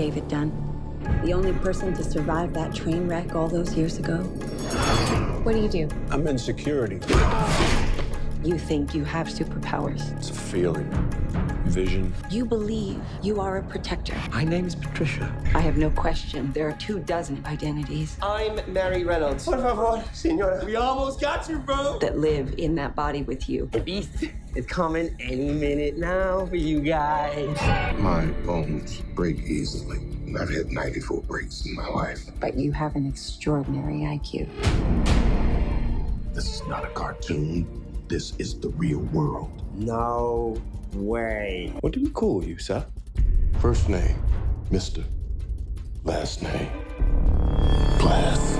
David Dunn? The only person to survive that train wreck all those years ago? What do you do? I'm in security. You think you have superpowers. It's a feeling, vision. You believe you are a protector. My name's Patricia. I have no question there are two dozen identities I'm Mary Reynolds. Por favor, senora. We almost got you, bro. that live in that body with you. The beast is coming any minute now for you guys. My bones break easily. and I've had 94 breaks in my life. But you have an extraordinary IQ. This is not a cartoon. This is the real world. No way. What do we call you, sir? First name, Mr. Last name, Glass.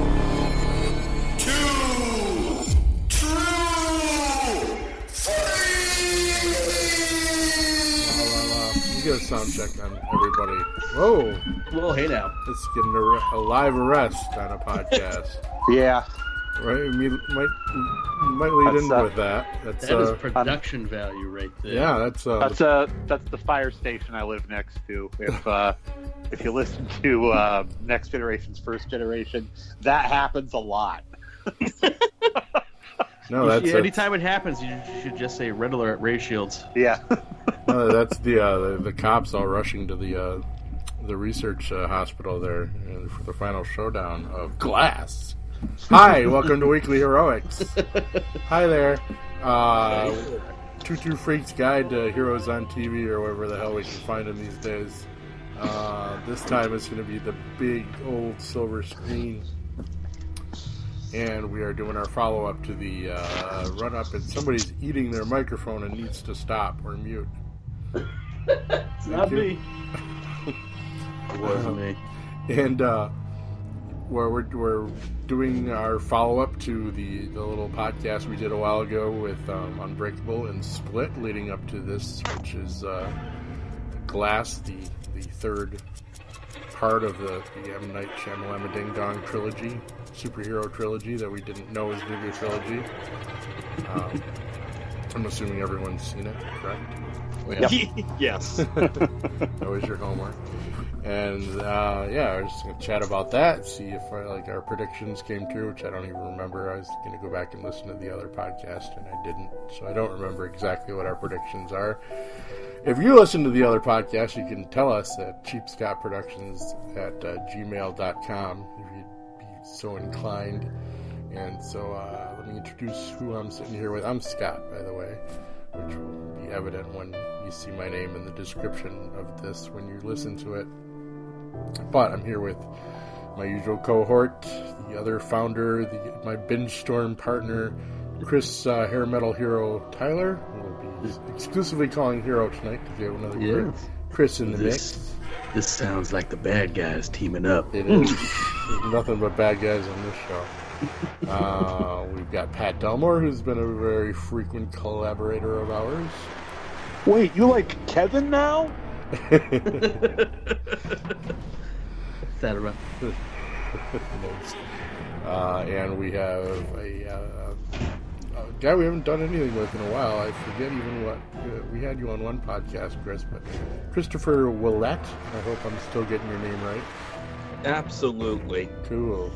You get a sound check on everybody. Whoa, Well, hey now. let's get an ar- a live arrest on a podcast. Yeah, right? We might might lead That's, into uh, with that. That's That is uh, production value right there. yeah, that's uh, that's uh that's the fire station I live next to. If uh, if you listen to uh, Next Generation's First Generation, that happens a lot. no, You that's should- uh, anytime it happens, you should just say red alert, Ray Shields. Yeah, no, that's the, uh, the the cops all rushing to the uh, the research uh, hospital there uh, for the final showdown of Glass. Hi, welcome to Weekly Heroics. Hi there. Uh, Two Two Freaks Guide to Heroes on TV or whatever the hell we can find them these days. Uh, this time it's going to be the big old silver screen. And we are doing our follow up to the uh, run up, and somebody's eating their microphone and needs to stop or mute. It's not me. it wasn't me. and uh, where we're, we're doing our follow up to the, the little podcast we did a while ago with um, Unbreakable and Split, leading up to this, which is uh, Glass, the the third part of the, the M Night Shyamalan Ding Dong trilogy, superhero trilogy that we didn't know was going to be a trilogy. Um, I'm assuming everyone's seen it, correct? yes. that was your homework. And uh, yeah, I was just gonna chat about that, see if uh, like our predictions came true, which I don't even remember. I was gonna go back and listen to the other podcast, and I didn't, so I don't remember exactly what our predictions are. If you listen to the other podcast, you can tell us at cheapscottproductions at uh, gmail.com if you'd be so inclined. And so uh, let me introduce who I'm sitting here with. I'm Scott, by the way, which will be evident when you see my name in the description of this when you listen to it. But I'm here with my usual cohort, the other founder, the, my binge storm partner, Chris uh, Hair Metal Hero Tyler. We'll be exclusively calling Hero tonight because we have another Yes. Chris- Chris in the This, mix. this sounds like the bad guys teaming up. It is There's nothing but bad guys on this show. Uh, we've got Pat Delmore, who's been a very frequent collaborator of ours. Wait, you like Kevin now? What's that about? Uh, and we have a, uh, guy we haven't done anything with in a while. I forget even what uh, we had you on one podcast, Chris, but Christopher Ouellette. I hope I'm still getting your name right. Absolutely. Cool.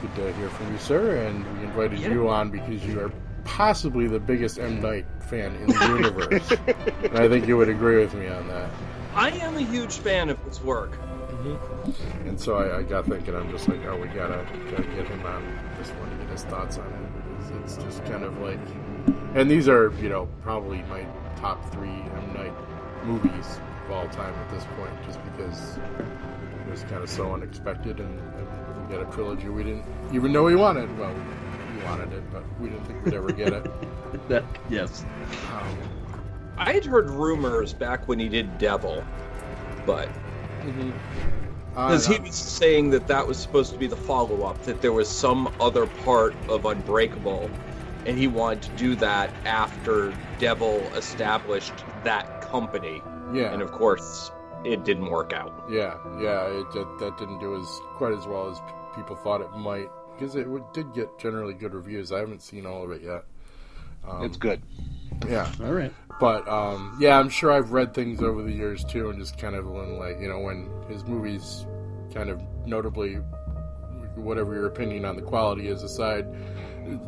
Good to hear from you, sir. And we invited you on because you are possibly the biggest M Night fan in the universe, and I think you would agree with me on that. I am a huge fan of his work. And so I, I got thinking, I'm just like, oh, we gotta gotta get him on this one to get his thoughts on it it's just kind of like, and these are you know probably my top three M Night movies of all time at this point, just because it was kind of so unexpected, and, and we got a trilogy we didn't even know we wanted. Well, we wanted it, but we didn't think we'd ever get it. That, yes. Um, I had heard rumors back when he did Devil, but mhm. Because he was saying that that was supposed to be the follow-up, that there was some other part of Unbreakable, and he wanted to do that after Devil established that company, yeah, and of course, it didn't work out. Yeah, yeah, it, that, that didn't do as quite as well as p- people thought it might because it w- did get generally good reviews. I haven't seen all of it yet. Um, It's good. Yeah. All right. But um, yeah, I'm sure I've read things over the years too, and just kind of when like you know when his movies, kind of notably, whatever your opinion on the quality is aside,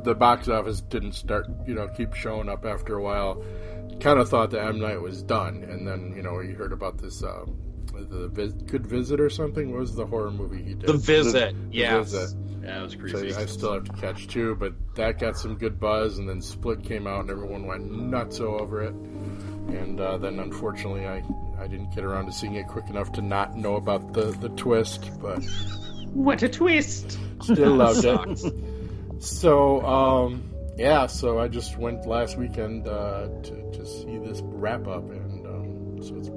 the box office didn't start you know keep showing up after a while. Kind of thought that M Night was done, and then you know you heard about this. Um, the vis- Good Visit or something. What was the horror movie he did? The Visit, yeah. The yes. Visit. Yeah, it was So. I still have to catch two, but that got some good buzz, and then Split came out, and everyone went nuts over it. And uh, then, unfortunately, I I didn't get around to seeing it quick enough to not know about the the twist, but What a twist! still loved it. So um, yeah, so I just went last weekend uh, to to see this wrap up, and so it's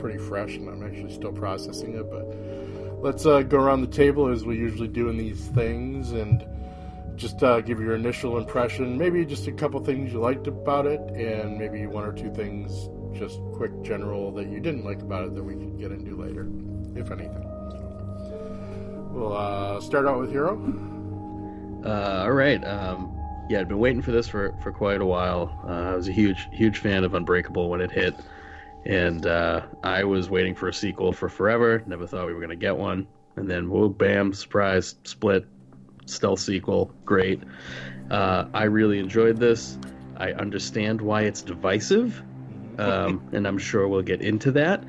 pretty fresh, and I'm actually still processing it, but. Let's uh, go around the table as we usually do in these things, and just uh, give your initial impression. Maybe just a couple things you liked about it, and maybe one or two things, just quick general, that you didn't like about it that we could get into later, if anything. We'll uh, start out with Hero. Uh, all right. Um, yeah, I'd been waiting for this for, for quite a while. Uh, I was a huge huge fan of Unbreakable when it hit, and uh, I was waiting for a sequel for forever. Never thought we were gonna get one, and then whoa, bam, surprise, split, stealth sequel, great. Uh, I really enjoyed this. I understand why it's divisive, um, and I'm sure we'll get into that.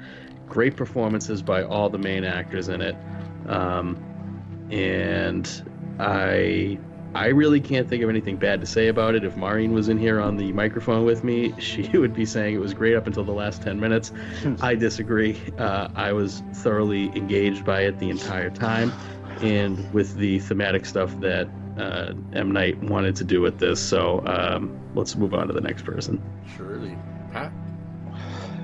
Great performances by all the main actors in it, um, and I I really can't think of anything bad to say about it. If Maureen was in here on the microphone with me, she would be saying it was great up until the last 10 minutes. I disagree. Uh, I was thoroughly engaged by it the entire time and with the thematic stuff that uh, M. Night wanted to do with this. So um, let's move on to the next person. Surely. Pat?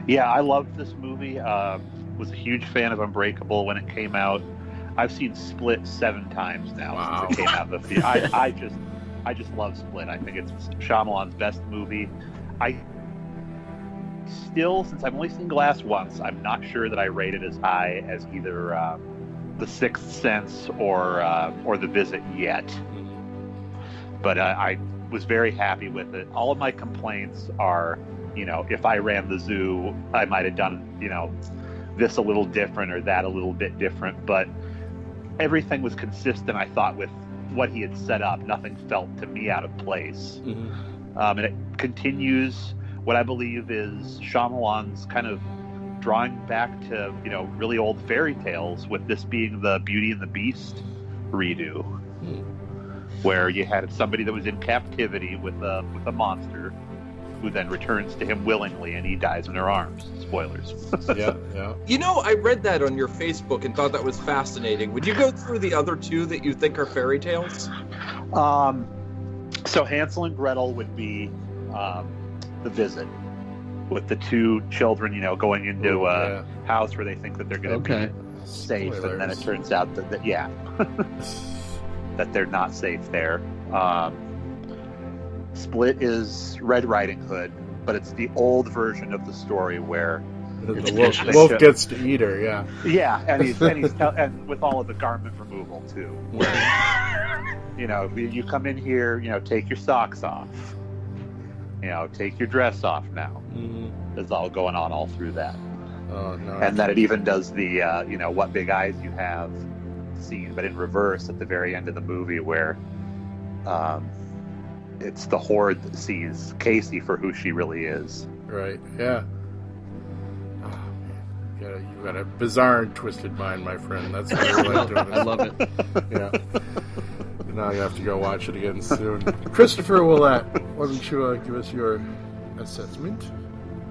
Yeah, I loved this movie. Um, was a huge fan of Unbreakable when it came out. I've seen Split seven times now Wow. since it came out. The theater. I, I just, I just love Split. I think it's Shyamalan's best movie. I still, since I've only seen Glass once, I'm not sure that I rate it as high as either um, The Sixth Sense or uh, or The Visit yet. But uh, I was very happy with it. All of my complaints are, you know, if I ran the zoo, I might have done, you know, this a little different or that a little bit different. But everything was consistent, I thought, with what he had set up. Nothing felt to me out of place. Um, and it continues what I believe is Shyamalan's kind of drawing back to, you know, really old fairy tales, with this being the Beauty and the Beast redo where you had somebody that was in captivity with a with a monster who then returns to him willingly and he dies in her arms. Spoilers. yeah, yeah. You know, I read that on your Facebook and thought that was fascinating. Would you go through the other two that you think are fairy tales? Um, so Hansel and Gretel would be um, the visit with the two children, you know, going into a house where they think that they're going to Okay. be safe, and then it turns out that, that yeah, that they're not safe there. Um, Split is Red Riding Hood, but it's the old version of the story where The, It's wolf, wolf gets to eat her, yeah. yeah, and he's and he's tell, and with all of the garment removal too. Where, you know, you- come in here, you know, take your socks off. You know, take your dress off now. Mhm. It's all going on all through that, Oh, no. and then it even does the uh, you know what big eyes you have scene, but in reverse at the very end of the movie where um, it's the horde that sees Casey for who she really is. Right, yeah. Oh, man. You got, a, you got a bizarre and twisted mind, my friend. That's what I like doing. I love it. Yeah. Now you have to go watch it again soon. Christopher Ouellette, why don't you uh, give us your assessment?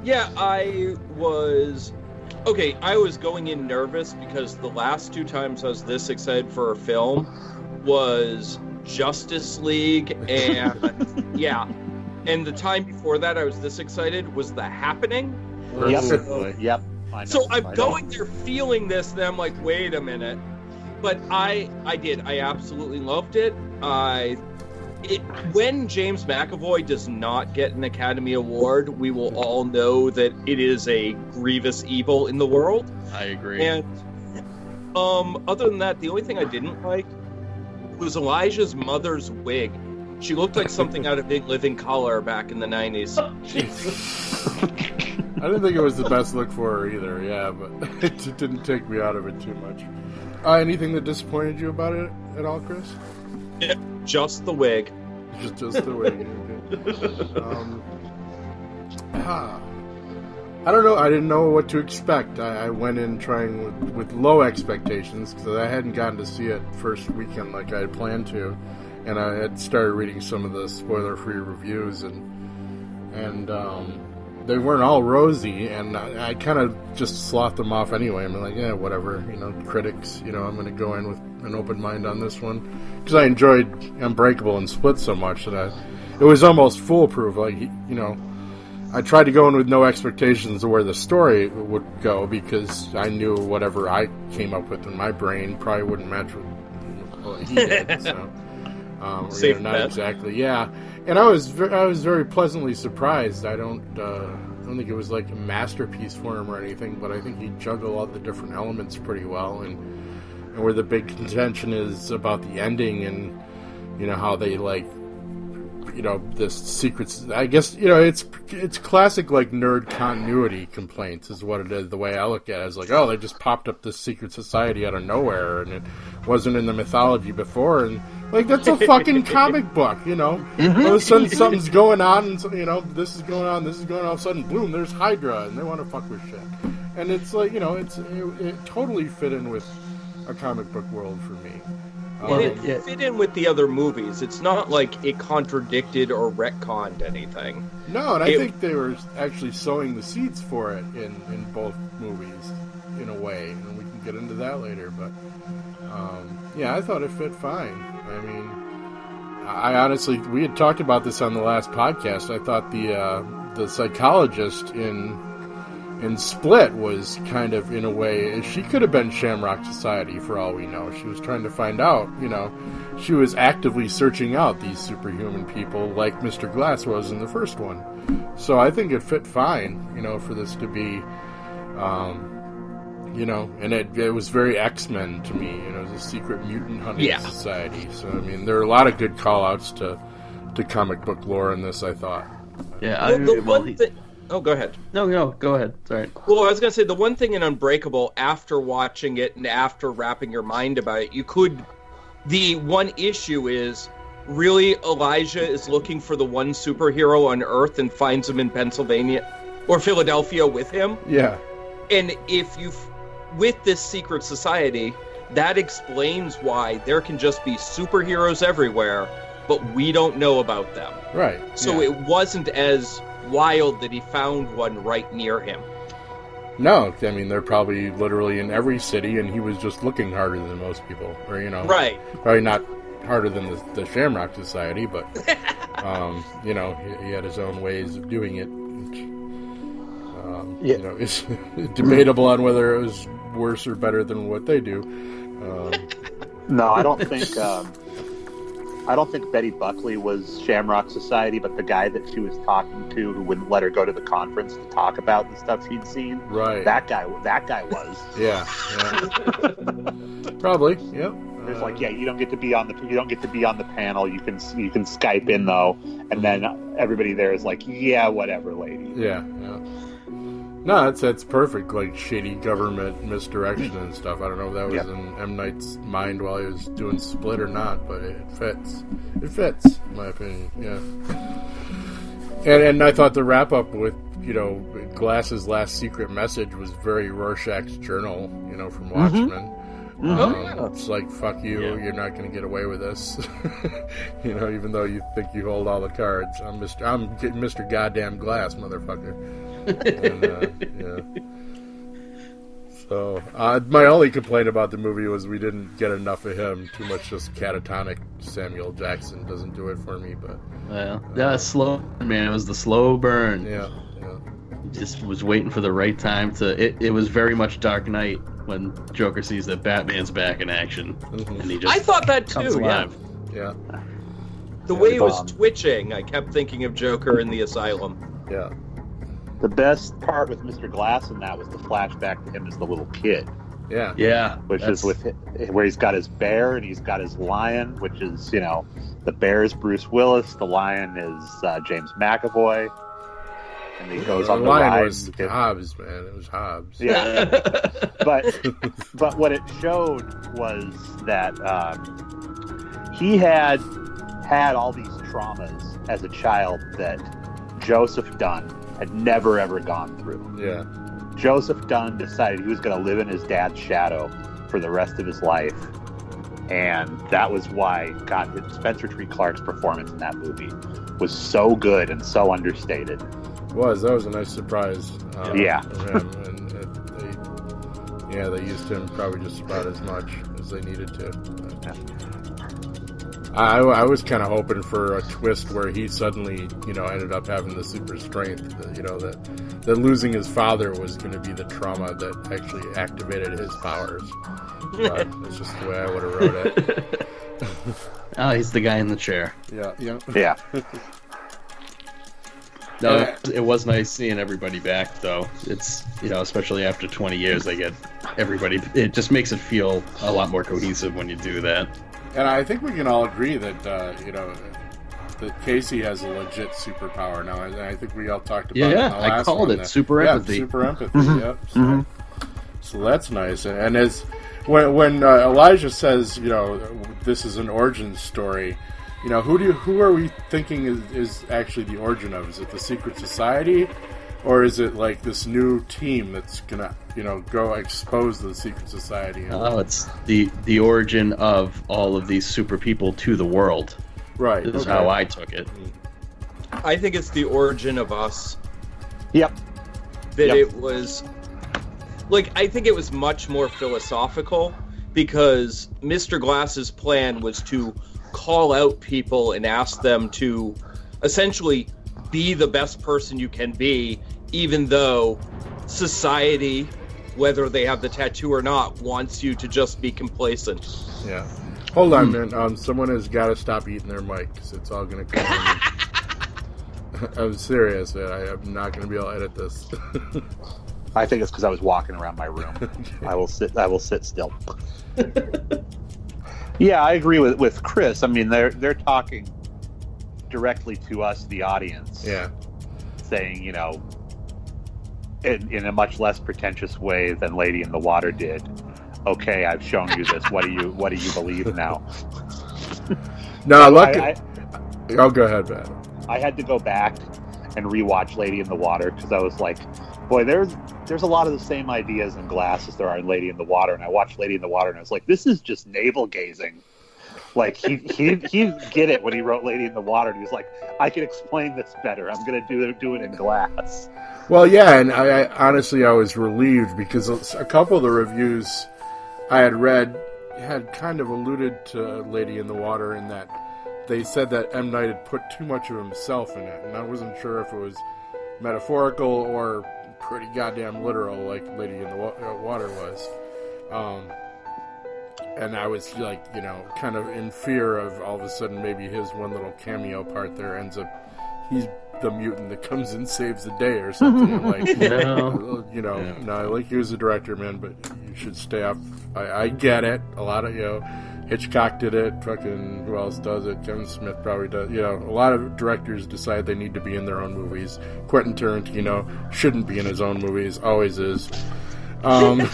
Yeah, I was okay. I was going in nervous because the last two times I was this excited for a film was Justice League and yeah, and the time before that I was this excited was The Happening. Yep, yep. Know. So I'm I know. going there feeling this, and I'm like, wait a minute. But I, I did. I absolutely loved it. I, it when James McAvoy does not get an Academy Award, we will all know that it is a grievous evil in the world. I agree. And um, other than that, the only thing I didn't like was Elijah's mother's wig. She looked like something out of Big Living Color back in the '90s. I didn't think it was the best look for her either. Yeah, but it didn't take me out of it too much. Uh, anything that disappointed you about it at all, Chris? Just the wig. Just, just the wig. um, ah. I don't know. I didn't know what to expect. I, I went in trying with, with low expectations because I hadn't gotten to see it first weekend like I had planned to, and I had started reading some of the spoiler-free reviews, and and um, they weren't all rosy, and I, I kind of just slothed them off anyway. I'm like, yeah, whatever. You know, critics. You know, I'm going to go in with an open mind on this one because I enjoyed Unbreakable and Split so much that I, it was almost foolproof. Like, you know. I tried to go in with no expectations of where the story would go because I knew whatever I came up with in my brain probably wouldn't match with what he did. so, um, Safe you know, not bet. exactly, yeah. And I was ve- I was very pleasantly surprised. I don't uh, I don't think it was like a masterpiece for him or anything, but I think he juggled all the different elements pretty well, and and where the big contention is about the ending and you know how they like you know this secrets i guess you know it's it's classic like nerd continuity complaints is what it is the way i look at it. Is like oh they just popped up this secret society out of nowhere and it wasn't in the mythology before. And like that's a fucking comic book you know? Mm-hmm. All of a sudden something's going on and so- you know this is going on this is going on. All of a sudden boom there's hydra and they want to fuck with shit. And it's like you know it's it, it totally fit in with a comic book world for me And Um, it fit in with the other movies. It's not like it contradicted or retconned anything. No, and I It- think they were actually sowing the seeds for it in, in both movies, in a way, and we can get into that later. But um, yeah, I thought it fit fine. I mean, I honestly, we had talked about this on the last podcast. I thought the uh, the psychologist in in Split was kind of in a way she could have been Shamrock Society for all we know. She was trying to find out, you know, she was actively searching out these superhuman people like Mr. Glass was in the first one. So I think it fit fine, you know, for this to be um, you know, and it, it was very X Men to me. You know, it was a secret mutant hunting Yeah. society. So I mean, there are a lot of good call outs to to comic book lore in this. I thought. Yeah, I, Well, the well, one he- thing. Oh, go ahead. no, no, go ahead. Sorry. Well, I was going to say the one thing in Unbreakable, after watching it and after wrapping your mind about it, you could. The one issue is really Elijah is looking for the one superhero on Earth and finds him in Pennsylvania or Philadelphia with him. Yeah. And if you, with this secret society, that explains why there can just be superheroes everywhere, but we don't know about them. Right. So yeah. it wasn't as wild that he found one right near him. No, I mean they're probably literally in every city, and he was just looking harder than most people, or you know, Right. Probably not harder than the, the Shamrock Society, but um, you know, he, he had his own ways of doing it. which, Um, Yeah. You know, it's debatable on whether it was worse or better than what they do. Um, No, I don't think. I don't think Betty Buckley was Shamrock Society, but the guy that she was talking to, who wouldn't let her go to the conference to talk about the stuff she'd seen, right. that guy. That guy was. yeah. yeah. probably. Yep. There's Uh, like, yeah, you don't get to be on the you don't get to be on the panel. You can you can Skype in though, and then everybody there is like, yeah, whatever, lady. Yeah, yeah. No, that's that's perfect. Like shady government misdirection and stuff. I don't know if that was Yeah. in M Night's mind while he was doing Split or not, but it fits. It fits, in my opinion. Yeah. And and I thought the wrap up with you know Glass's last secret message was very Rorschach's journal. You know from Watchmen. Um, Oh, yeah. It's like fuck you. Yeah. You're not going to get away with this. you know, even though you think you hold all the cards, I'm Mr. I'm getting Mr. Goddamn Glass, motherfucker. And, uh, yeah. So uh, my only complaint about the movie was we didn't get enough of him. Too much just catatonic Samuel Jackson doesn't do it for me. But Well, yeah, slow man. It was the slow burn. yeah, yeah. Just was waiting for the right time to. It, it was very much Dark Knight when Joker sees that Batman's back in action, Mhm. and he just I thought that too. Yeah. alive. yeah, The way it was twitching, I kept thinking of Joker in the asylum. yeah. The best part with Mr. Glass in that was the flashback to him as the little kid. Yeah. Yeah, which that's- is with where he's got his bear and he's got his lion, which is you know the bear is Bruce Willis, the lion is uh, James McAvoy, and he goes the on the line ride. was and- Hobbes, man. It was Hobbes. Yeah, but but what it showed was that um, he had had all these traumas as a child that Joseph Dunn had never ever gone through. Yeah. Joseph Dunn decided he was going to live in his dad's shadow for the rest of his life. And that was why God, Spencer Treat Clark's performance in that movie was so good and so understated. It was that was a nice surprise. Uh, Yeah. and it, they, yeah, they used him probably just about as much as they needed to. I, I was kind of hoping for a twist where he suddenly, you know, ended up having the super strength. that, You know that that losing his father was going to be the trauma that actually activated his powers. But that's just the way I would have wrote it. oh, he's the guy in the chair. Yeah, yeah, Yeah. No, Yeah. it was nice seeing everybody back, though. It's you know, especially after 20 years, they get everybody. It just makes it feel a lot more cohesive when you do that. And I think we can all agree that uh, you know that Casey has a legit superpower now. And I think we all talked about Yeah, it in yeah, the I called it that- super yeah, empathy. super empathy. Yep. So, so that's nice. And, and as when when uh, Elijah says, you know, this is an origin story. You know, who do you, who are we thinking is, is actually the origin of? Is it the secret society, or is it like this new team that's gonna, you know, go expose the secret society? And, Oh, it's the the origin of all of these super people to the world. right. Is okay. how I took it. I think it's the origin of us. Yep. That Yep. it was like I think it was much more philosophical because Mr. Glass's plan was to call out people and ask them to essentially be the best person you can be, even though society, whether they have the tattoo or not, wants you to just be complacent. Yeah. Hold on, man. Um, someone has got to stop eating their mic because it's all going to come. I'm serious, man. I, I'm not going to be able to edit this. I think it's because I was walking around my room. I will sit. I will sit still. yeah, I agree with with Chris. I mean, they're they're talking directly to us, the audience. yeah. saying, you know, in, in a much less pretentious way than Lady in the Water did. Okay, I've shown you this. What do you What do you believe now? No, look. I, I, oh, go ahead, man. I had to go back and rewatch Lady in the Water because I was like, boy, there's there's a lot of the same ideas in Glass as there are in Lady in the Water. And I watched Lady in the Water and I was like, this is just navel gazing. Like he he he get it when he wrote Lady in the Water. And he was like, I can explain this better. I'm gonna do do it in Glass. Well, yeah, and I, I honestly I was relieved because a couple of the reviews I had read had kind of alluded to Lady in the Water in that they said that M Night had put too much of himself in it, and I wasn't sure if it was metaphorical or pretty goddamn literal, like Lady in the uh, Water was. Um, and I was like, you know, kind of in fear of all of a sudden maybe his one little cameo part there ends up he's the mutant that comes and saves the day or something. Like, No. you know, Yeah. no, I like you as a director, man, but you should stay off. I, I get it. A lot of you know, Hitchcock did it. Fucking who else does it? Kevin Smith probably does. You know, a lot of directors decide they need to be in their own movies. Quentin Tarantino shouldn't be in his own movies. Always is. Um,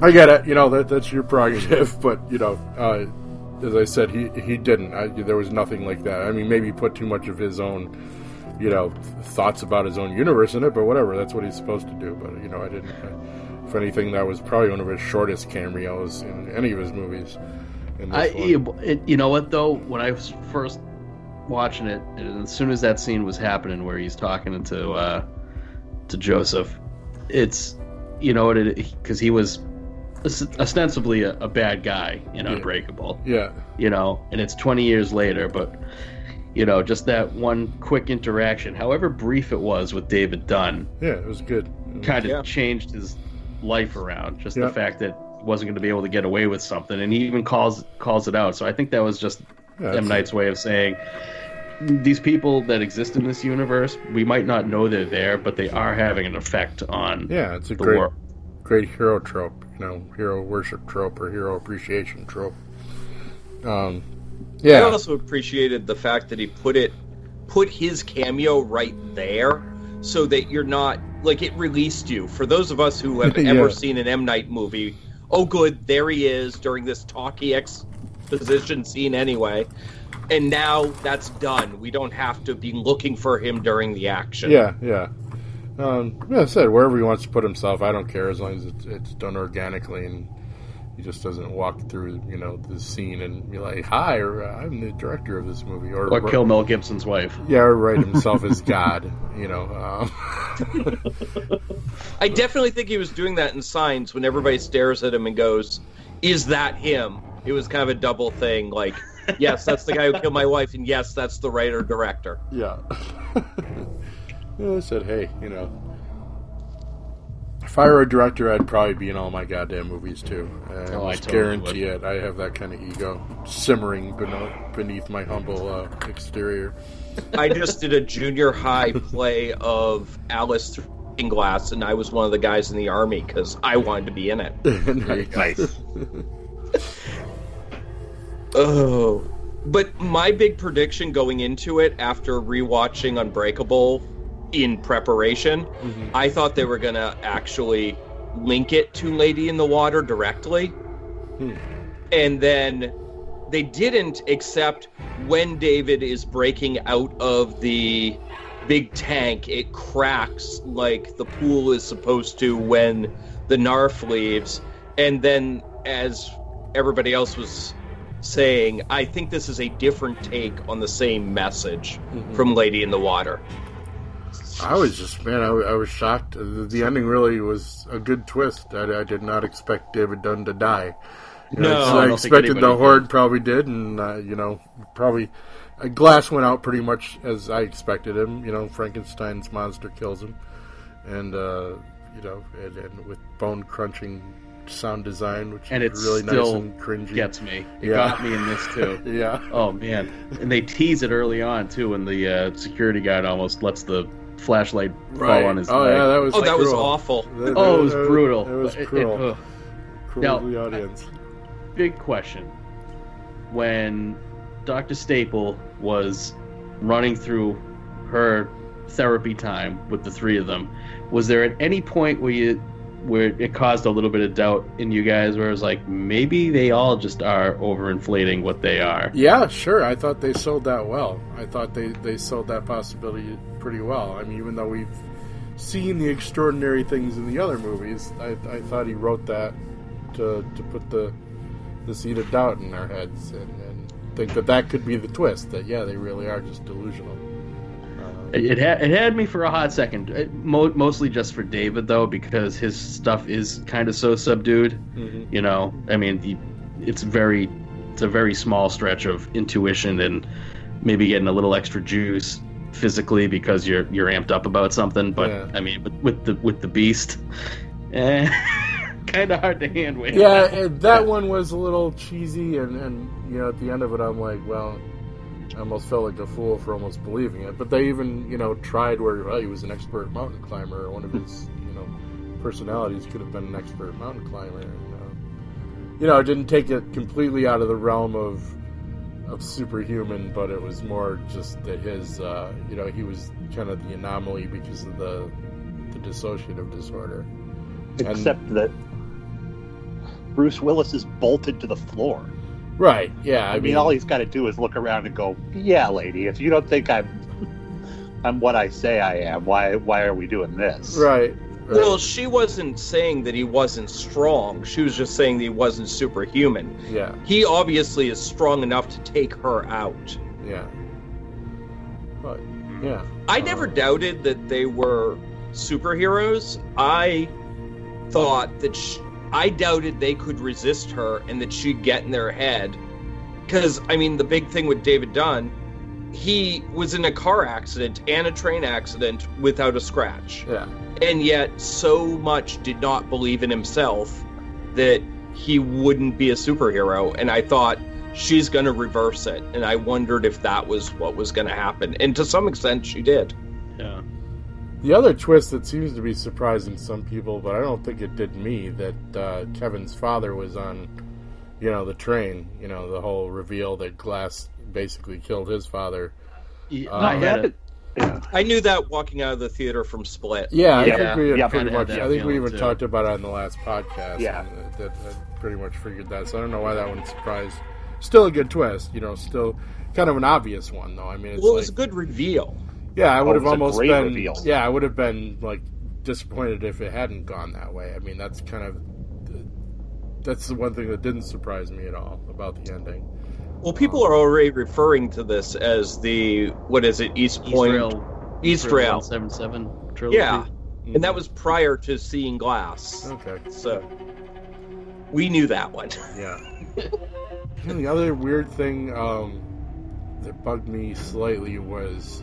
I get it. You know that that's your prerogative, but you know, uh, as I said, he he didn't. I, there was nothing like that. I mean, maybe he put too much of his own, you know, thoughts about his own universe in it. But whatever, that's what he's supposed to do. But you know, I didn't. I, if anything, that was probably one of his shortest cameos in any of his movies. I, it, you know what though? When I was first watching it, and as soon as that scene was happening where he's talking to uh, to Joseph, it's you know what it because he was ostensibly a, a bad guy in Yeah. Unbreakable, yeah, you know, and it's 20 years later, but you know, just that one quick interaction, however brief it was with David Dunn, yeah, it was good. kind of Yeah. changed his life around. Just Yeah. the fact that he wasn't going to be able to get away with something, and he even calls calls it out. So I think that was just Yeah, M that's- Night's way of saying these people that exist in this universe, we might not know they're there, but they are having an effect on Yeah, it's a the great, world. Great hero trope, you know, hero worship trope or hero appreciation trope. Um, yeah. I also appreciated the fact that he put it, put his cameo right there, so that you're not like it released you. For those of us who have Yeah. ever seen an M Night movie, oh good, there he is during this talky exposition scene anyway, and now that's done. We don't have to be looking for him during the action. yeah, yeah. Um, yeah, I said wherever he wants to put himself, I don't care as long as it's, it's done organically and he just doesn't walk through, you know, the scene and be like, "Hi, or, uh, I'm the director of this movie," or, Or kill Mel Gibson's wife. Yeah, or write himself as God, you know. Um, I definitely think he was doing that in Signs when everybody stares at him and goes, "Is that him?" It was kind of a double thing. Like, yes, that's the guy who killed my wife, and yes, that's the writer director. Yeah. Yeah. I said, hey, you know, if I were a director, I'd probably be in all my goddamn movies too. I Oh, I totally guarantee it. I have that kind of ego simmering beneath, beneath my humble uh, exterior. I just did a junior high play of Alice Through Glass, and I was one of the guys in the army because I wanted to be in it. nice. Oh, but my big prediction going into it after rewatching Unbreakable in preparation, mm-hmm. I thought they were gonna actually link it to Lady in the Water directly, hmm. and then they didn't. Except when David is breaking out of the big tank, it cracks like the pool is supposed to when the Narf leaves, and then as everybody else was saying, I think this is a different take on the same message mm-hmm. from Lady in the Water. I was just man, I, I was shocked. The, the ending really was a good twist. I, I did not expect David Dunn to die. You know, No, so I I, expected the horde probably did, and uh, you know, probably a glass went out pretty much as I expected him. You know, Frankenstein's monster kills him, and uh, you know, and, and with bone crunching sound design, which And it's really nice and cringy. Gets me. It Yeah. got me in this too. yeah, Oh man! And they tease it early on too, when the uh, security guard almost lets the flashlight right. fall on his oh leg. yeah, that was Oh, that was awful. That- oh, it was that- brutal. It was It- it- cruel. cruel Now, to the audience. big question. When Dr. Staple was running through her therapy time with the three of them, was there at any point where you where it caused a little bit of doubt in you guys where it was like maybe they all just are overinflating what they are? Yeah, sure. I thought they sold that well. I thought they, they sold that possibility pretty well. I mean, even though we've seen the extraordinary things in the other movies, I, I thought he wrote that to, to put the the seed of doubt in our heads and, and think that that could be the twist. That yeah, they really are just delusional. Uh, It, had it had me for a hot second. It, mo- mostly just for David though, because his stuff is kind of so subdued. mhm. You know, I mean, the, it's very, it's a very small stretch of intuition and maybe getting a little extra juice physically because you're you're amped up about something. But Yeah. I mean, with, with the with the beast, eh, kind of hard to hand wave. Yeah, and that one was a little cheesy, and, and you know, at the end of it, I'm like, well, I almost felt like a fool for almost believing it. But they even, you know, tried where well, he was an expert mountain climber, or one of his, you know, personalities could have been an expert mountain climber. And, uh, you know, it didn't take it completely out of the realm of of superhuman, but it was more just that his, uh, you know, he was kind of the anomaly because of the the dissociative disorder. And- Except that Bruce Willis is bolted to the floor. Right? Yeah, I, mean, all he's got to do is look around and go, "Yeah, lady, if you don't think I'm, I'm what I say I am, why, why are we doing this?" Right. Well, she wasn't saying that he wasn't strong. She was just saying that he wasn't superhuman. yeah, He obviously is strong enough to take her out. yeah. But yeah, I never uh, doubted that they were superheroes. I thought that sh- I doubted they could resist her and that she'd get in their head. Because, I mean, the big thing with David Dunn, he was in a car accident and a train accident without a scratch. yeah, And yet, so much did not believe in himself that he wouldn't be a superhero. And I thought, she's going to reverse it. And I wondered if that was what was going to happen. And to some extent, she did. Yeah. The other twist that seems to be surprising some people, but I don't think it did me, that uh, Kevin's father was on, you know, the train. You know, the whole reveal that Glass basically killed his father. Yeah, Uh, I had a, Yeah. I knew that walking out of the theater from Split. Yeah, I Yeah. think we had Yeah, pretty much. had I think we even too. talked about it on the last podcast. Yeah. and that, that pretty much figured that. So I don't know why that one surprised. Still a good twist, you know. Still kind of an obvious one, though. I mean, it's Well, it like, was a good reveal. yeah, I oh, would Oh, have it was a almost been. reveal. Yeah, I would have been like disappointed if it hadn't gone that way. I mean, that's kind of that's the one thing that didn't surprise me at all about the ending. Well, people are already referring to this as the what is it, East Point, Israel, Eastrail, 177 trilogy. yeah, and that was prior to seeing Glass. okay. So we knew that one. Yeah. And the other weird thing um, that bugged me slightly was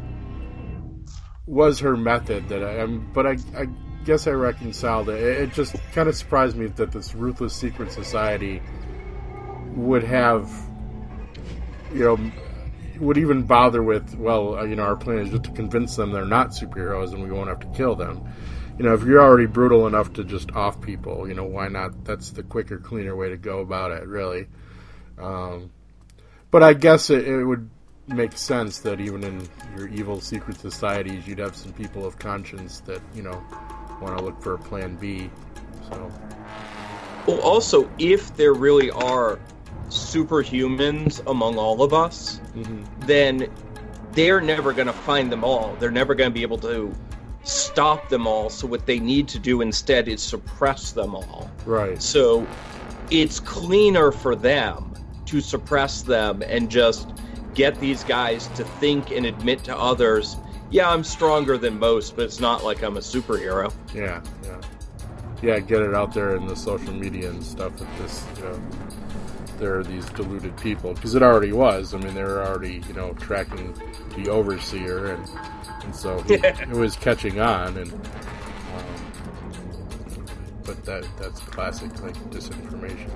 was her method that I am, but I, I guess I reconciled it. It, it just kind of surprised me that this ruthless secret society would have, you know, would even bother with. Well, uh, you know, our plan is just to convince them they're not superheroes and we won't have to kill them. You know, if you're already brutal enough to just off people, you know, why not? That's the quicker, cleaner way to go about it, really. Um, but I guess it, it would make sense that even in your evil secret societies, you'd have some people of conscience that you know want to look for a plan B. So Well, also, if there really are superhumans among all of us, mm-hmm. then they're never going to find them all. They're never going to be able to stop them all. So, what they need to do instead is suppress them all. right, So, it's cleaner for them to suppress them and just get these guys to think and admit to others, yeah, I'm stronger than most, but it's not like I'm a superhero. yeah, yeah, yeah. Get it out there in the social media and stuff that this, you know, there are these deluded people because it already was. I mean, they were already, you know, tracking the overseer, and and so he- it was catching on, and um, but that that's classic like disinformation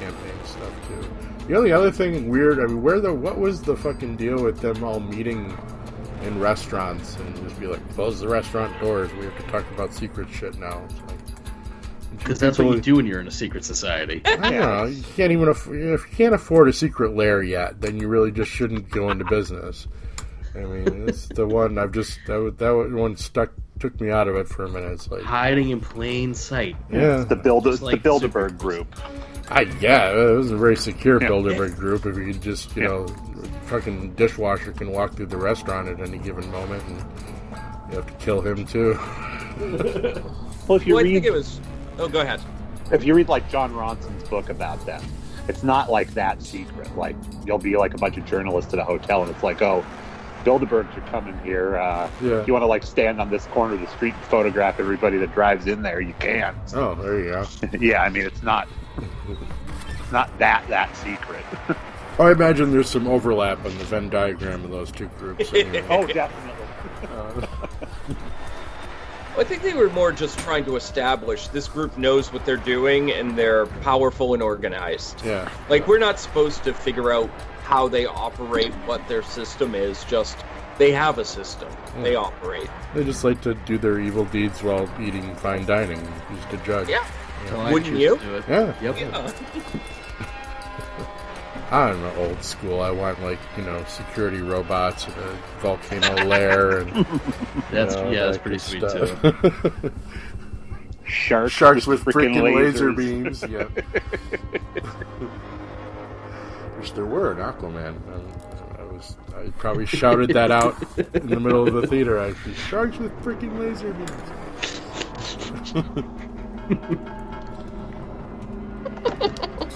campaign stuff too. The only other thing weird, I mean, where the what was the fucking deal with them all meeting in restaurants and just be like, close the restaurant doors. We have to talk about secret shit now. It's like, Because that's what you do when you're in a secret society. I. You can't even aff- if you can't afford a secret lair yet, then you really just shouldn't go into business. I mean, it's the one I've just that that one stuck took me out of it for a minute. It's like, Hiding in plain sight. yeah, The build Just the like Bilderberg group. I yeah, it was a very secure Yeah. Bilderberg group. If you could just you Yeah. know, fucking dishwasher can walk through the restaurant at any given moment, and you have to kill him too. Well, if you Well, I think it was. Oh, go ahead. if you read like Jon Ronson's book about them, it's not like that secret. Like you'll be like a bunch of journalists at a hotel, and it's like, oh, Bilderbergs are coming here. Uh, Yeah. You want to like stand on this corner of the street and photograph everybody that drives in there? You can. Oh, there you go. yeah, I mean it's not. It's not that that secret. I imagine there's some overlap in the Venn diagram of those two groups. Anyway. oh, definitely. I think they were more just trying to establish this group knows what they're doing and they're powerful and organized. yeah, Like, we're not supposed to figure out how they operate, what their system is, just they have a system. They operate. they just like to do their evil deeds while eating fine dining, just to judge. Yeah. So I Wouldn't you? to do it. Yeah, Yep. Yeah. I'm an old school. I want like you know security robots, and a volcano lair, and That's know, yeah, that's that pretty sweet stuff. too. Sharks, Sharks with freaking frickin' laser beams. Yep. Wish there were an Aquaman. Um, I was I probably shouted that out in the middle of the theater. I see sharks with freaking laser beams.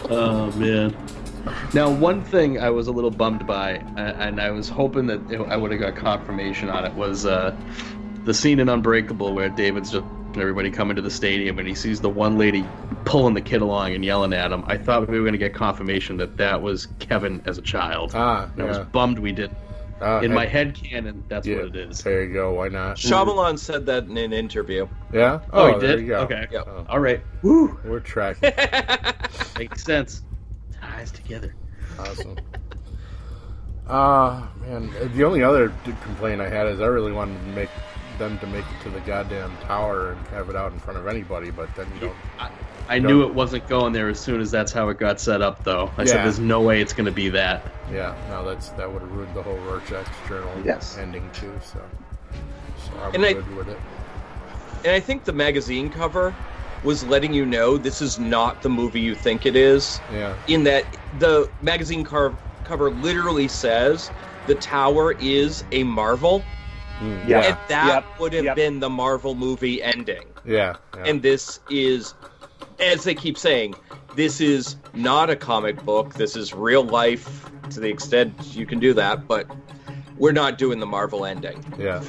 Oh man. Now, one thing I was a little bummed by, and I was hoping that it- I would have got confirmation on it, was uh, the scene in Unbreakable where David's just everybody coming to the stadium and he sees the one lady pulling the kid along and yelling at him. I thought we were going to get confirmation that that was Kevin as a child. Ah, and I was yeah. bummed we didn't. Ah, In I- my head canon, that's yeah, what it is. There you go. Why not? Shyamalan said that in an interview. Yeah. Oh, he there did? you go. Okay. Yep. Oh, All right. Woo! we're tracking. Makes sense. Ties together. Awesome. Uh man, the only other complaint I had is I really wanted to make them to make it to the goddamn tower and have it out in front of anybody, but then you don't. I knew it wasn't going there as soon as that's how it got set up, though. I said, "There's no way it's going to be that." Yeah, no, that's that would have ruined the whole Rorschach Journal Yes. ending too. So, so I'm And I- good with it. And I think the magazine cover was letting you know this is not the movie you think it is. Yeah, In that the magazine car- cover literally says the tower is a Marvel, Mm, Yeah. and that Yep. would have Yep. been the Marvel movie ending. yeah, yeah. And this is, as they keep saying, this is not a comic book. This is real life to the extent you can do that, but we're not doing the Marvel ending. Yeah,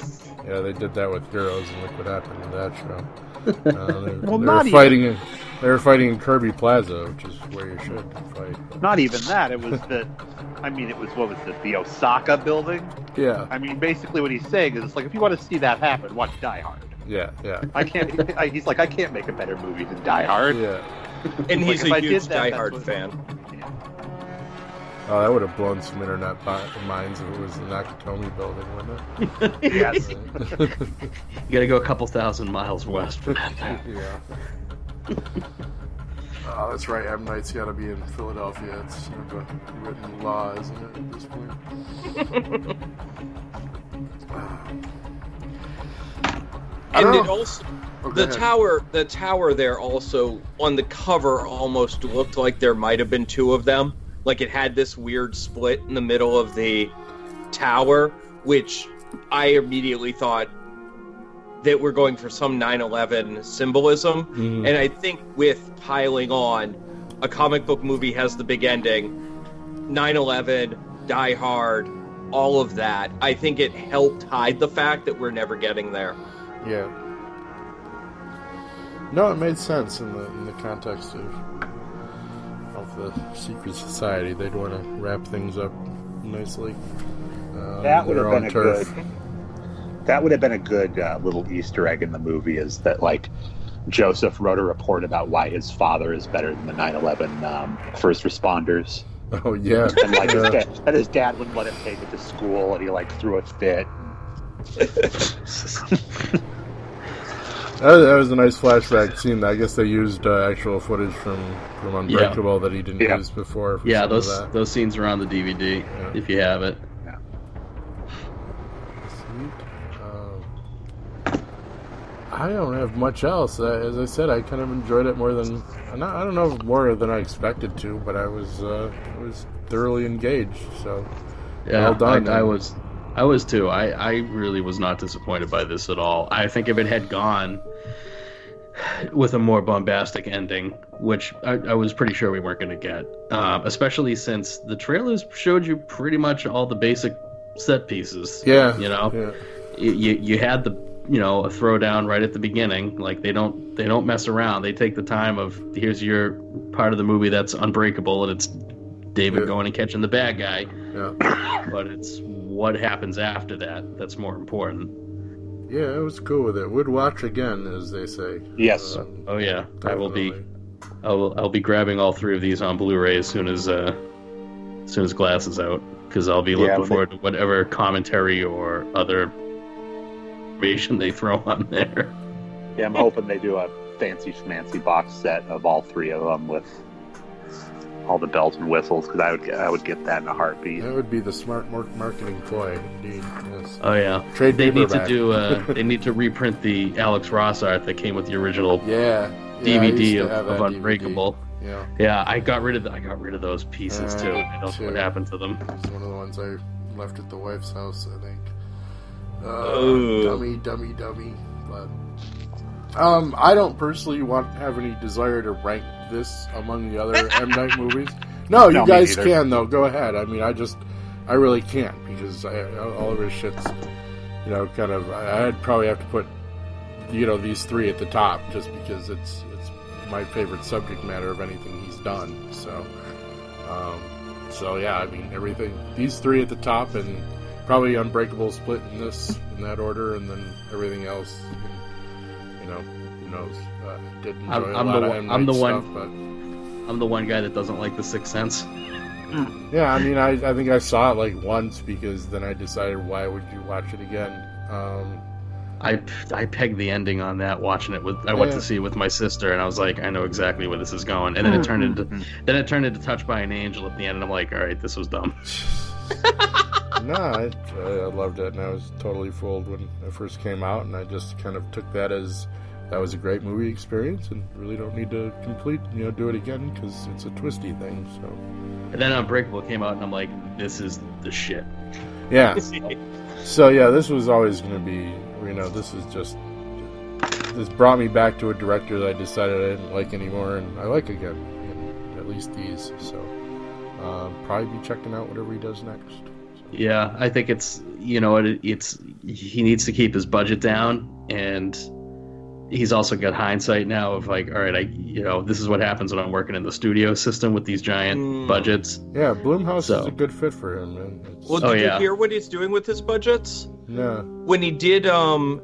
yeah, they did that with Heroes, and look what happened to that show. Uh, they, Well, they not were even- fighting. In, they were fighting in Kirby Plaza, which is where you should fight. Not even that. It was the. I mean, it was what was it? The Osaka building. Yeah, I mean, basically, what he's saying is, it's like if you want to see that happen, watch Die Hard. yeah, yeah, I can't. I, he's like, I can't make a better movie than Die Hard. yeah. And he's if a I did huge that, Die Hard what- fan. Oh, that would have blown some internet bi- minds if it was the Nakatomi building, wouldn't it? Yes. You got to go a couple thousand miles west for that. yeah. Oh, that's right. M Night's got to be in Philadelphia. It's sort of a written law, isn't it, at this point? And it also Oh, the ahead. tower the tower there also on the cover almost looked like there might have been two of them. Like it had this weird split in the middle of the tower, which I immediately thought that we're going for some 9/11 symbolism. Mhm. And I think with piling on, a comic book movie has the big ending, 9/11, Die Hard, all of that. I think it helped hide the fact that we're never getting there. Yeah. No, it made sense in the in the context of of the secret society. They'd want to wrap things up nicely. Uh, That would have been a turf. good. That would have been a good uh, little Easter egg in the movie. Is that like Joseph wrote a report about why his father is better than the 9/11 um, first responders, Oh yeah, and like his dad, that his dad wouldn't let him take it to school, and he like threw a fit. That was, that was a nice flashback scene. I guess they used uh, actual footage from from Unbreakable that he didn't Yeah. use before. For Yeah, those those scenes are on the DVD Yeah. if you have it. Sweet. Um, I don't have much else. Uh, as I said, I kind of enjoyed it more than I don't know more than I expected to, but I was uh, I was thoroughly engaged. So Yeah, Well done, I, I was, I was too. I, I really was not disappointed by this at all. I think if it had gone with a more bombastic ending, which I, I was pretty sure we weren't going to get, um, especially since the trailers showed you pretty much all the basic set pieces. yeah, you know, yeah, you you had the you know a throwdown right at the beginning. Like they don't they don't mess around. They take the time of here's your part of the movie that's unbreakable, and it's David Yeah. going and catching the bad guy yeah, but it's what happens after that that's more important. yeah. I was cool with it. Would watch again, as they say. Yes. Um, Oh yeah, I will be. I'll I'll be grabbing all three of these on Blu-ray as soon as uh, as soon as Glass is out, because I'll be looking when they- forward to whatever commentary or other information they throw on there. Yeah, I'm hoping they do a fancy schmancy box set of all three of them with all the bells and whistles because I would get, I would get that in a heartbeat. That would be the smart marketing ploy, indeed. Yes. Oh yeah, Trade they need to do. Uh, they need to reprint the Alex Ross art that came with the original Yeah. yeah DVD to of, of that DVD. Unbreakable. Yeah. Yeah, I got rid of the, I got rid of those pieces Uh, too. I don't know what happened to them. It's one of the ones I left at the wife's house, I think. Uh, Oh. dummy, dummy, dummy. But um, I don't personally want have any desire to rank this among the other M Night movies. No, you No, guys can though. Go ahead. I mean, I just, I really can't because I, all of his shit's, you know, kind of. I- I'd probably have to put, you know, these three at the top just because it's it's my favorite subject matter of anything he's done. So, um, so yeah, I mean everything. These three at the top, and probably Unbreakable split in this in that order, and then everything else. You know, who knows? Uh, did enjoy I'm- a I'm lot the of one- M. I'm Night the one- but I'm the one guy that doesn't like the Sixth Sense. yeah, I mean, I, I think I saw it like once because then I decided why would you watch it again. Um, I I pegged the ending on that watching it with I went Yeah. to see it with my sister and I was like I know exactly where this is going and then it turned into then it turned into Touched by an Angel at the end and I'm like all right this was dumb no, I, I loved it, and I was totally fooled when it first came out, and I just kind of took that as that was a great movie experience, and really don't need to complete, you know, do it again because it's a twisty thing. So, and then Unbreakable came out and I'm like this is the shit yeah. so yeah, this was always going to be, you know, this is just this brought me back to a director that I decided I didn't like anymore, and I like again, in at least these. So, uh, probably be checking out whatever he does next. Yeah, I think it's you know it, it's he needs to keep his budget down, and he's also got hindsight now of like, all right, I you know this is what happens when I'm working in the studio system with these giant Mm. budgets. Yeah, Blumhouse So- is a good fit for him, man. It's, Well, Oh, did yeah. you hear what he's doing with his budgets? Yeah. When he did um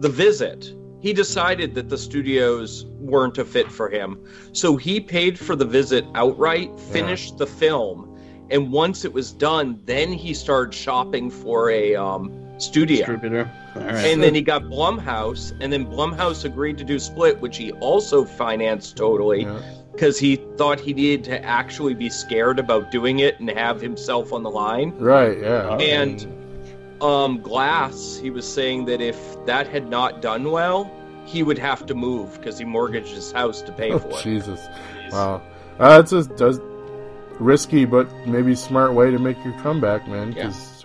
the visit, he decided that the studios weren't a fit for him. So he paid for the visit outright, finished the film, and once it was done, then he started shopping for a um studio. Distributor. All right. And then he got Blumhouse, and then Blumhouse agreed to do Split, which he also financed totally Yeah. because he thought he needed to actually be scared about doing it and have himself on the line. Right, yeah. And um, Glass, he was saying that if that had not done well, he would have to move because he mortgaged his house to pay Oh, for it. Jesus. Wow. Uh, it's a does, risky, but maybe smart way to make your comeback, man. Because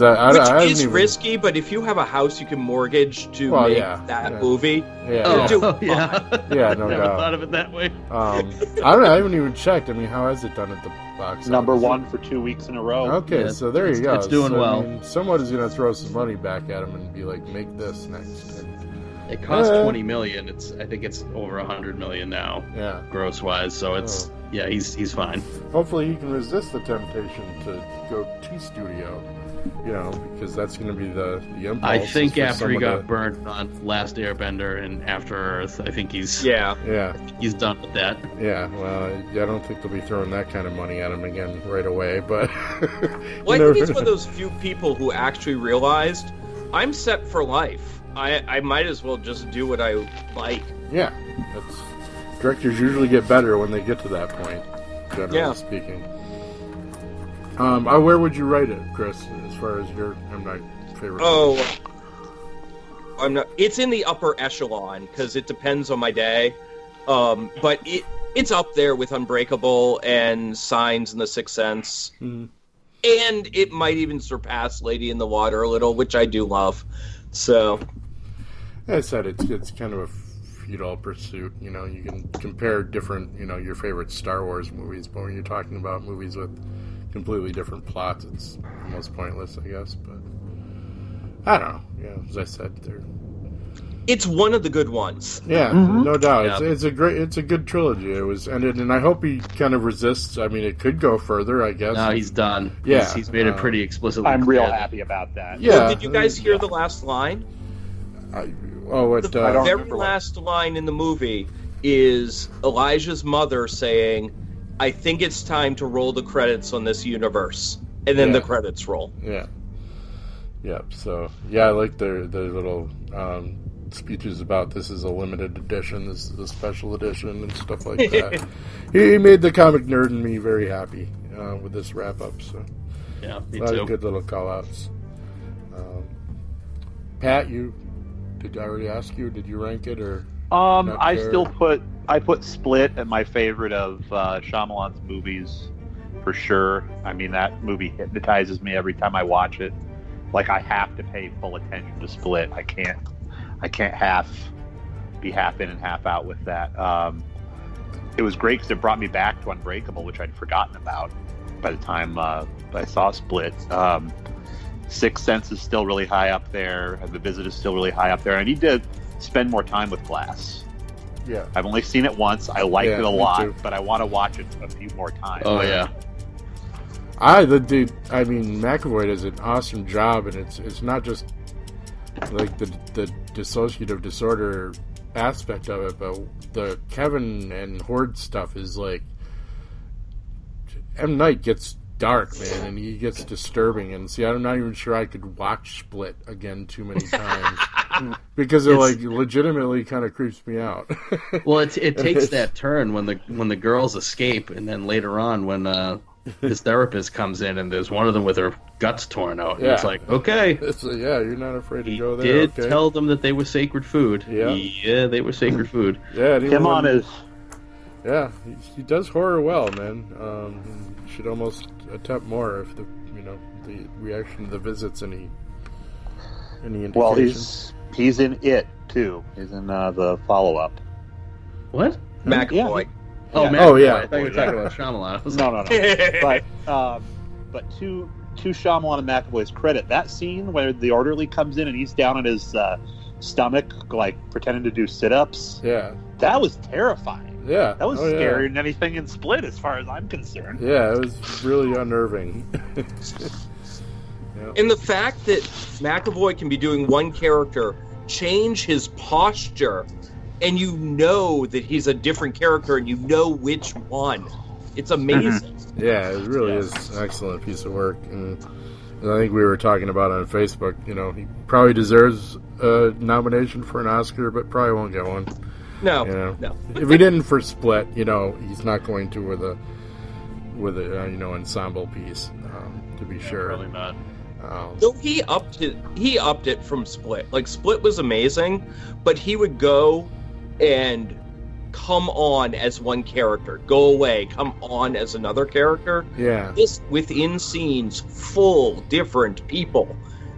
uh, I, Which I haven't is even, risky, but if you have a house you can mortgage to Well, make yeah, that yeah. movie, Yeah, oh, yeah. do yeah. Yeah, no Never doubt. thought of it that way. Um, I don't. Know, I haven't even checked. I mean, how has it done at the box? Number office? one for two weeks in a row. Okay, Yeah, so there you go. it's doing So, well. I mean, someone is going to throw some money back at him and be like, "Make this next." And, It cost Uh, twenty million. It's I think it's over a hundred million now, yeah. gross wise. So it's Oh. yeah, he's he's fine. Hopefully, he can resist the temptation to go to studio. You know, because that's going to be the the impulse. I think after he got to- burned on Last Airbender and After Earth, I think he's yeah. Yeah, he's done with that. yeah. Well, I don't think they'll be throwing that kind of money at him again right away. But Well, I think he's one of those few people who actually realized I'm set for life. I, I might as well just do what I like. Yeah, that's directors usually get better when they get to that point. Generally Yeah. speaking. Um, uh, where would you rate it, Chris? As far as your, I'm not favorite. Oh, I'm not. It's in the upper echelon because it depends on my day. Um, but it it's up there with Unbreakable and Signs and The Sixth Sense, Mhm. and it might even surpass Lady in the Water a little, which I do love. So I said it's it's kind of a futile pursuit. You know, you can compare different, you know, your favorite Star Wars movies, but when you're talking about movies with completely different plots, it's almost pointless, I guess. But I don't know. Yeah, as I said, they're it's one of the good ones. Yeah, no doubt. It's, Yeah. it's a great, it's a good trilogy. It was ended, and I hope he kind of resists. I mean, it could go further, I guess. No, he's done. Yeah, he's, he's made it uh, pretty explicitly. I'm real clear that- happy about that. Yeah. Oh, did you guys hear the last line? I, oh, what? The Uh, very remember what- last line in the movie is Elijah's mother saying, "I think it's time to roll the credits on this universe," and then Yeah. the credits roll. yeah, yeah. So yeah, I like their their little um, speeches about this is a limited edition, this is a special edition, and stuff like that. he, he made the comic nerd in me very happy uh, with this wrap up. So Yeah, me a lot too. of good little call outs. Um, Pat, you did I already ask you? Did you rank it or? Um, I fair. still put I put Split at my favorite of uh, Shyamalan's movies for sure. I mean that movie hypnotizes me every time I watch it. Like I have to pay full attention to Split. I can't I can't half be half in and half out with that. Um, it was great because it brought me back to Unbreakable, which I'd forgotten about by the time uh, I saw Split. Um, Sixth Sense is still really high up there. The Visit is still really high up there. I need to spend more time with Glass. Yeah. I've only seen it once. I liked Yeah, it a lot, too. but I want to watch it a few more times. Oh yeah, I the dude. I mean, McAvoy does an awesome job, and it's it's not just like the the dissociative disorder aspect of it, but the Kevin and Horde stuff is like M Night gets dark, man, and he gets disturbing. And see, I'm not even sure I could watch Split again too many times because it It's- like legitimately kind of creeps me out. Well, it it takes that turn when the when the girls escape, and then later on when uh, his therapist comes in and there's one of them with her guts torn out. And it's like, okay, It's like, yeah, you're not afraid to go there. did okay. tell them that they were sacred food. Yeah. yeah, they were sacred food. yeah, and Him on when- his Yeah, he, he does horror well, man. Um, should almost attempt more if the you know the reaction to the visits any any indication. well, he's he's in it too. He's in uh, the follow up. What? McAvoy. Oh, Yeah. man, Oh, yeah. I thought you were talking about Shyamalan. No, no, no. but um, but to to Shyamalan and McAvoy's credit, that scene where the orderly comes in and he's down on his uh, stomach, like pretending to do sit ups, yeah, that was terrifying. Yeah, That was oh, yeah. scarier than anything in Split, as far as I'm concerned. Yeah, it was really unnerving. And the fact that McAvoy can be doing one character, change his posture, and you know that he's a different character and you know which one. It's amazing. Mm-hmm. yeah, it really is an excellent piece of work, and, and I think we were talking about on Facebook. You know, he probably deserves a nomination for an Oscar, but probably won't get one. No, You know, no. if he didn't for Split, you know, he's not going to with a with a uh, you know ensemble piece, um, to be sure. Probably not. Um, Though he upped it, he upped it from Split. Like Split was amazing, but he would go and come on as one character, go away, come on as another character. yeah, This within scenes, full different people.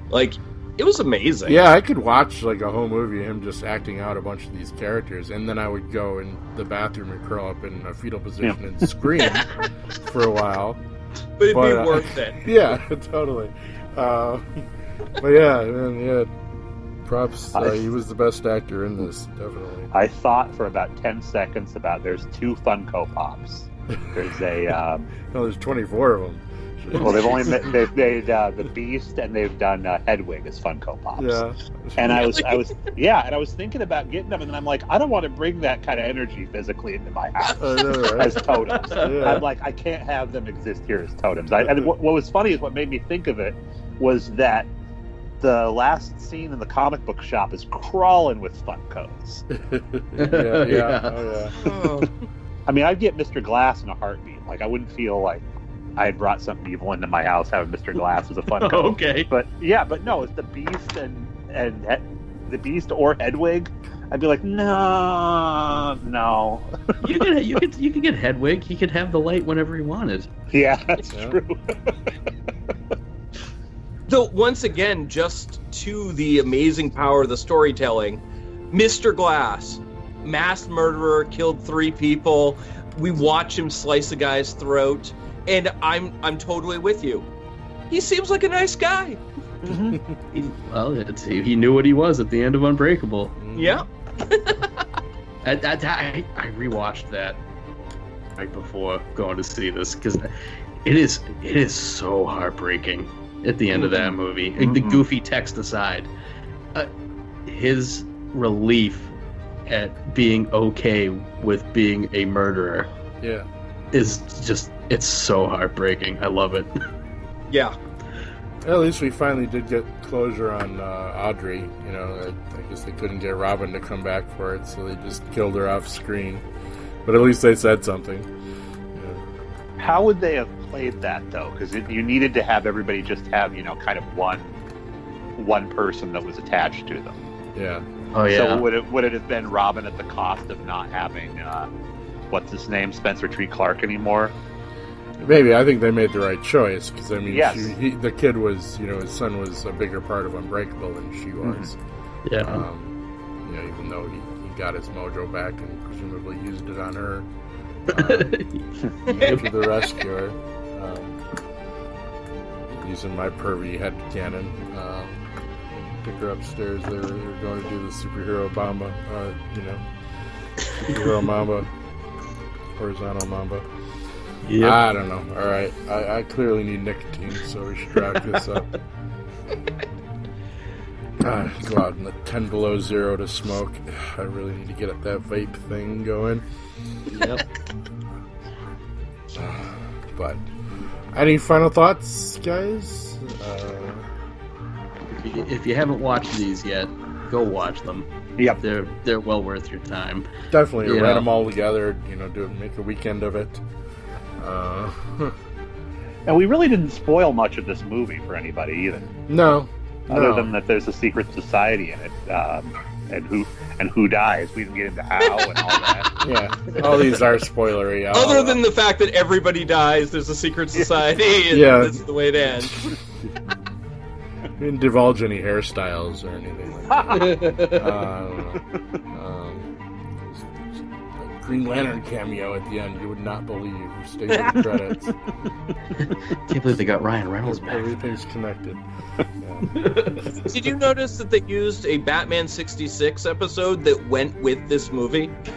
Like it was amazing. yeah, I could watch like a whole movie of him just acting out a bunch of these characters, and then I would go in the bathroom and curl up in a fetal position and scream for a while. but it'd but, be uh, worth it. Yeah, totally. Uh, but yeah, man, yeah. Props. Uh, I- he was the best actor in this, definitely. I thought for about ten seconds about there's two Funko Pops. There's a um, No, there's 24 of them. Well, they've only ma- they've made uh, the Beast and they've done uh, Hedwig as Funko Pops. Yeah. And I was, I was, yeah, and I was thinking about getting them, and then I'm like, I don't want to bring that kind of energy physically into my house know, right? as totems. Yeah. I'm like, I can't have them exist here as totems. I, and what, what was funny is what made me think of it was that the last scene in the comic book shop is crawling with Funkos. yeah, yeah, Yeah. Oh, yeah. Oh, I mean, I'd get Mr. Glass in a heartbeat. Like, I wouldn't feel like I had brought something evil into my house having Mr. Glass was a Funko. okay. But yeah, but no, it's the Beast and and he- the Beast or Hedwig. I'd be like, no, no. You could you could you could get Hedwig. He could have the light whenever he wanted. Yeah, that's Yeah. true. Though once again, just to the amazing power of the storytelling, Mr. Glass, mass murderer, killed three people. We watch him slice a guy's throat, and I'm I'm totally with you. He seems like a nice guy. He, well, it's, he knew what he was at the end of Unbreakable. Yeah. I, I, I, I rewatched that right before going to see this because it is it is so heartbreaking at the end of that movie. Like, The goofy text aside, uh, his relief at being okay with being a murderer Yeah. is just it's so heartbreaking. I love it. Yeah. At least we finally did get closure on uh, Audrey. You know, I, I guess they couldn't get Robin to come back for it, so they just killed her off screen. But at least they said something. Yeah. How would they have played that though? Because you needed to have everybody just have you know kind of one one person that was attached to them. Yeah. Oh yeah. So would it would it have been Robin at the cost of not having uh, what's his name Spencer Treat Clark anymore? Maybe I think they made the right choice because I mean, Yes. she, he, the kid was, you know, his son was a bigger part of Unbreakable than she Mm-hmm. was. yeah. Um, you know, even though he, he got his mojo back and presumably used it on her uh, to the rescuer. Um, using my pervy head cannon, um, pick her upstairs. They were, they were going to do the superhero Mamba, uh, you know, superhero Mamba, horizontal Mamba. Yep. I don't know. All right, I, I clearly need nicotine, so we should wrap this up. Ah, go out in the ten below zero to smoke. I really need to get that vape thing going. yep. But Any final thoughts, guys? Uh, If you, if you haven't watched these yet, go watch them. Yep. They're they're well worth your time. definitely You write them all together. You know, do make a weekend of it. Uh, And we really didn't spoil much of this movie for anybody either, no, other no. than that there's a secret society in it, um, and who and who dies. We didn't get into how and all that. yeah, all these are spoilery. I'll- Other than the fact that everybody dies, there's a secret society, and Yeah. this is the way it ends. we didn't divulge any hairstyles or anything like that. uh, I don't know. Um, there's- there's a Green Lantern cameo at the end. You would not believe. Stay to the credits. Can't believe they got Ryan Reynolds back. Everything's connected. Yeah. Did you notice that they used a Batman 66 episode that went with this movie? oh,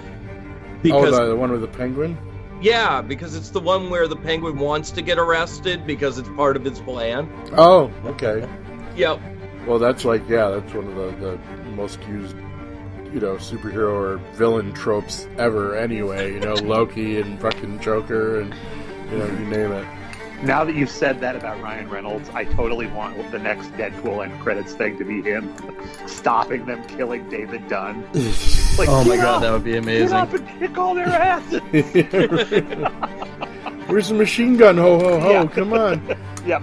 Because the, the one with the penguin. yeah, because it's the one where the Penguin wants to get arrested because it's part of his plan. Oh, okay. Yep. Well, that's like yeah, that's one of the, the most used, you know, superhero or villain tropes ever. Anyway, you know, Loki and fucking Joker and you know, you name it. Now that you've said that about Ryan Reynolds, I totally want the next Deadpool end credits thing to be him stopping them killing David Dunn. Like, Oh my god, up! that would be Get amazing. up and kick all their asses! Where's the machine gun? Ho ho ho! Yeah. Come on! yep.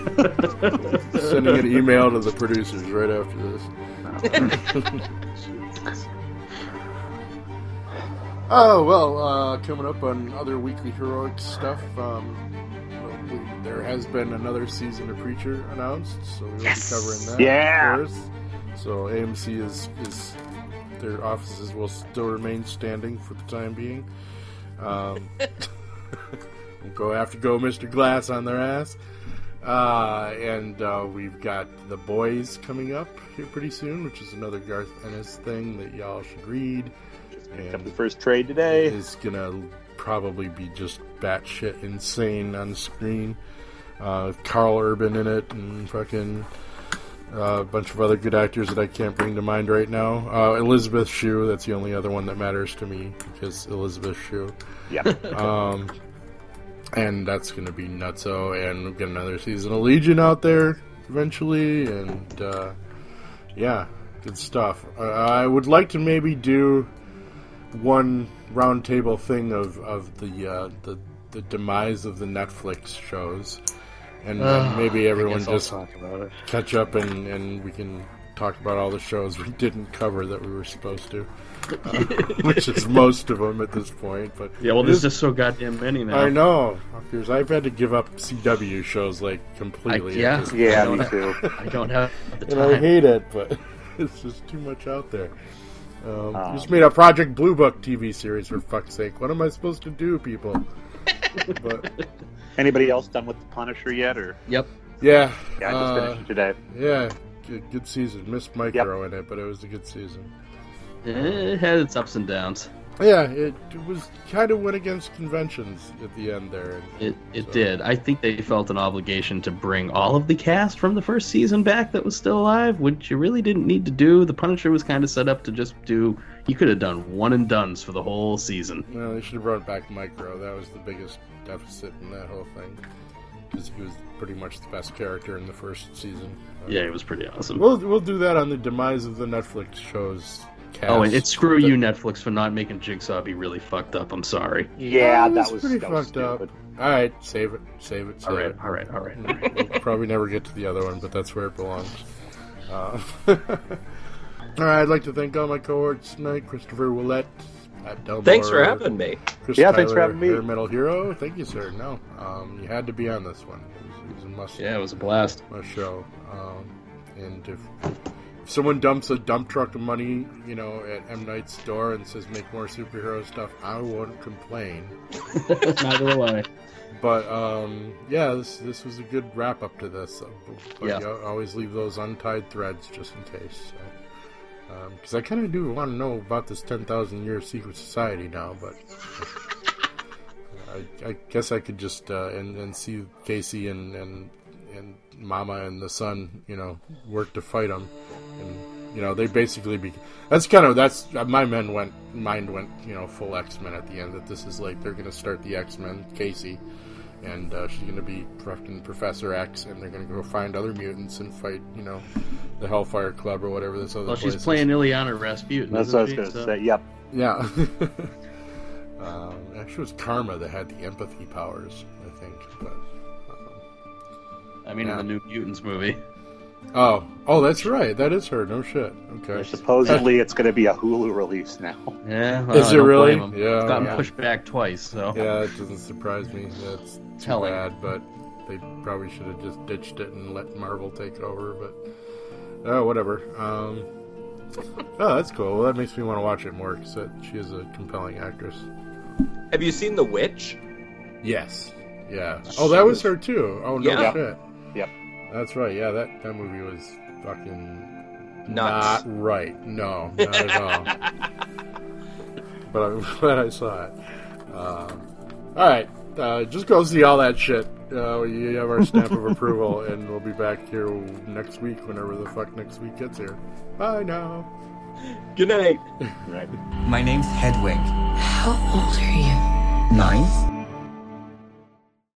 Sending an email to the producers right after this. Oh well, uh, coming up on other weekly heroic stuff. Um, there has been another season of Preacher announced, so we'll be covering that. Yeah. So AMC is is their offices will still remain standing for the time being. Um, we'll go after go Mr. Glass on their ass. Uh, and uh, we've got The Boys coming up here pretty soon, which is another Garth Ennis thing that y'all should read. The And first trade today. is gonna probably be just batshit insane on screen. Uh, Karl Urban in it, and fucking uh, a bunch of other good actors that I can't bring to mind right now. Uh, Elizabeth Shue, that's the only other one that matters to me because Elizabeth Shue. Yep. Um, and that's going to be nutso. And we'll get another season of Legion out there eventually. And uh, yeah, good stuff. Uh, I would like to maybe do one roundtable thing of of the uh, the the demise of the Netflix shows, and, and maybe everyone just talk about it. catch up and and we can talk about all the shows we didn't cover that we were supposed to, uh, which is most of them at this point. But Yeah, well, it there's is- just so goddamn many now. I know because I've had to give up CW shows like completely. I- yeah. at this Yeah, point. me too. I don't have the and I hate it, but it's just too much out there. Um, Um, just made a Project Blue Book TV series for fuck's sake. What am I supposed to do, people? but Anybody else done with the Punisher yet? Or Yep. yeah, yeah, I just uh, finished it today. yeah, good, good season. Missed Micro in it, but it was a good season. It had its ups and downs. Yeah, it, was kind of went against conventions at the end there. It it So- did. I think they felt an obligation to bring all of the cast from the first season back that was still alive, which you really didn't need to do. The Punisher was kind of set up to just do. You could have done one and duns for the whole season. Well, they should have brought back Micro. That was the biggest deficit in that whole thing. Because he was pretty much the best character in the first season. Yeah, it was pretty awesome. We'll, we'll do that on the demise of the Netflix shows. Cast. oh, and it's screw But- you, Netflix, for not making Jigsaw be really fucked up. I'm sorry. Yeah, Oh, that was pretty that was fucked up. All right, save it, save it, save All right, it. all right, all right. we'll probably never get to the other one, but that's where it belongs. Uh, all right, I'd like to thank all my cohorts tonight: Christopher Ouellette, Pat Delmore, Thanks for having me. Chris Yeah, Tyler, thanks for having me. Hair Metal Hero. Thank you, sir. No, um, you had to be on this one. It was, it was a must, Yeah, it was a blast. must show. Um, and if, if someone dumps a dump truck of money, you know, at M Night's store and says make more superhero stuff, I won't complain. Neither will I. But um, yeah, this this was a good wrap up to this. But Yeah. you always leave those untied threads just in case. Because I kind of do want to know about this ten thousand year secret society now, but I, I guess I could just uh, and and see Casey and and and Mama and the son, you know, work to fight them, and you know, they basically be. That's kind of that's my men went mind went you know full X Men at the end. That this is like they're gonna start the X Men Casey, and uh, she's gonna be fucking Professor X, and they're gonna go find other mutants and fight you know the Hellfire Club or whatever this other. Well, place she's is. playing Illyana Rasputin. That's what I was gonna So- say. Yep. Yeah. um, actually, it was Karma that had the empathy powers, I think. But I mean, Yeah. in the New Mutants movie. oh, oh, that's right. That is her. No shit. Okay. Supposedly, it's going to be a Hulu release now. Yeah, well, Is I it really? Yeah, It's gotten yeah. pushed back twice, so Yeah, it doesn't surprise me. That's too Telling. bad, but they probably should have just ditched it and let Marvel take over. But oh, whatever. Um, oh, that's cool. Well, that makes me want to watch it more because she is a compelling actress. Have you seen The Witch? Yes. Yeah. Oh, that was her too. Oh no Yeah. shit. Yep. That's right. Yeah, that that movie was fucking Nuts. not right. No, not at all. but I'm glad I saw it. Um, all right, uh, just go see all that shit. Uh, you have our stamp of approval, and we'll be back here next week, whenever the fuck next week gets here. Bye now. Good night. Right. My name's Hedwig. How old are you? Nine?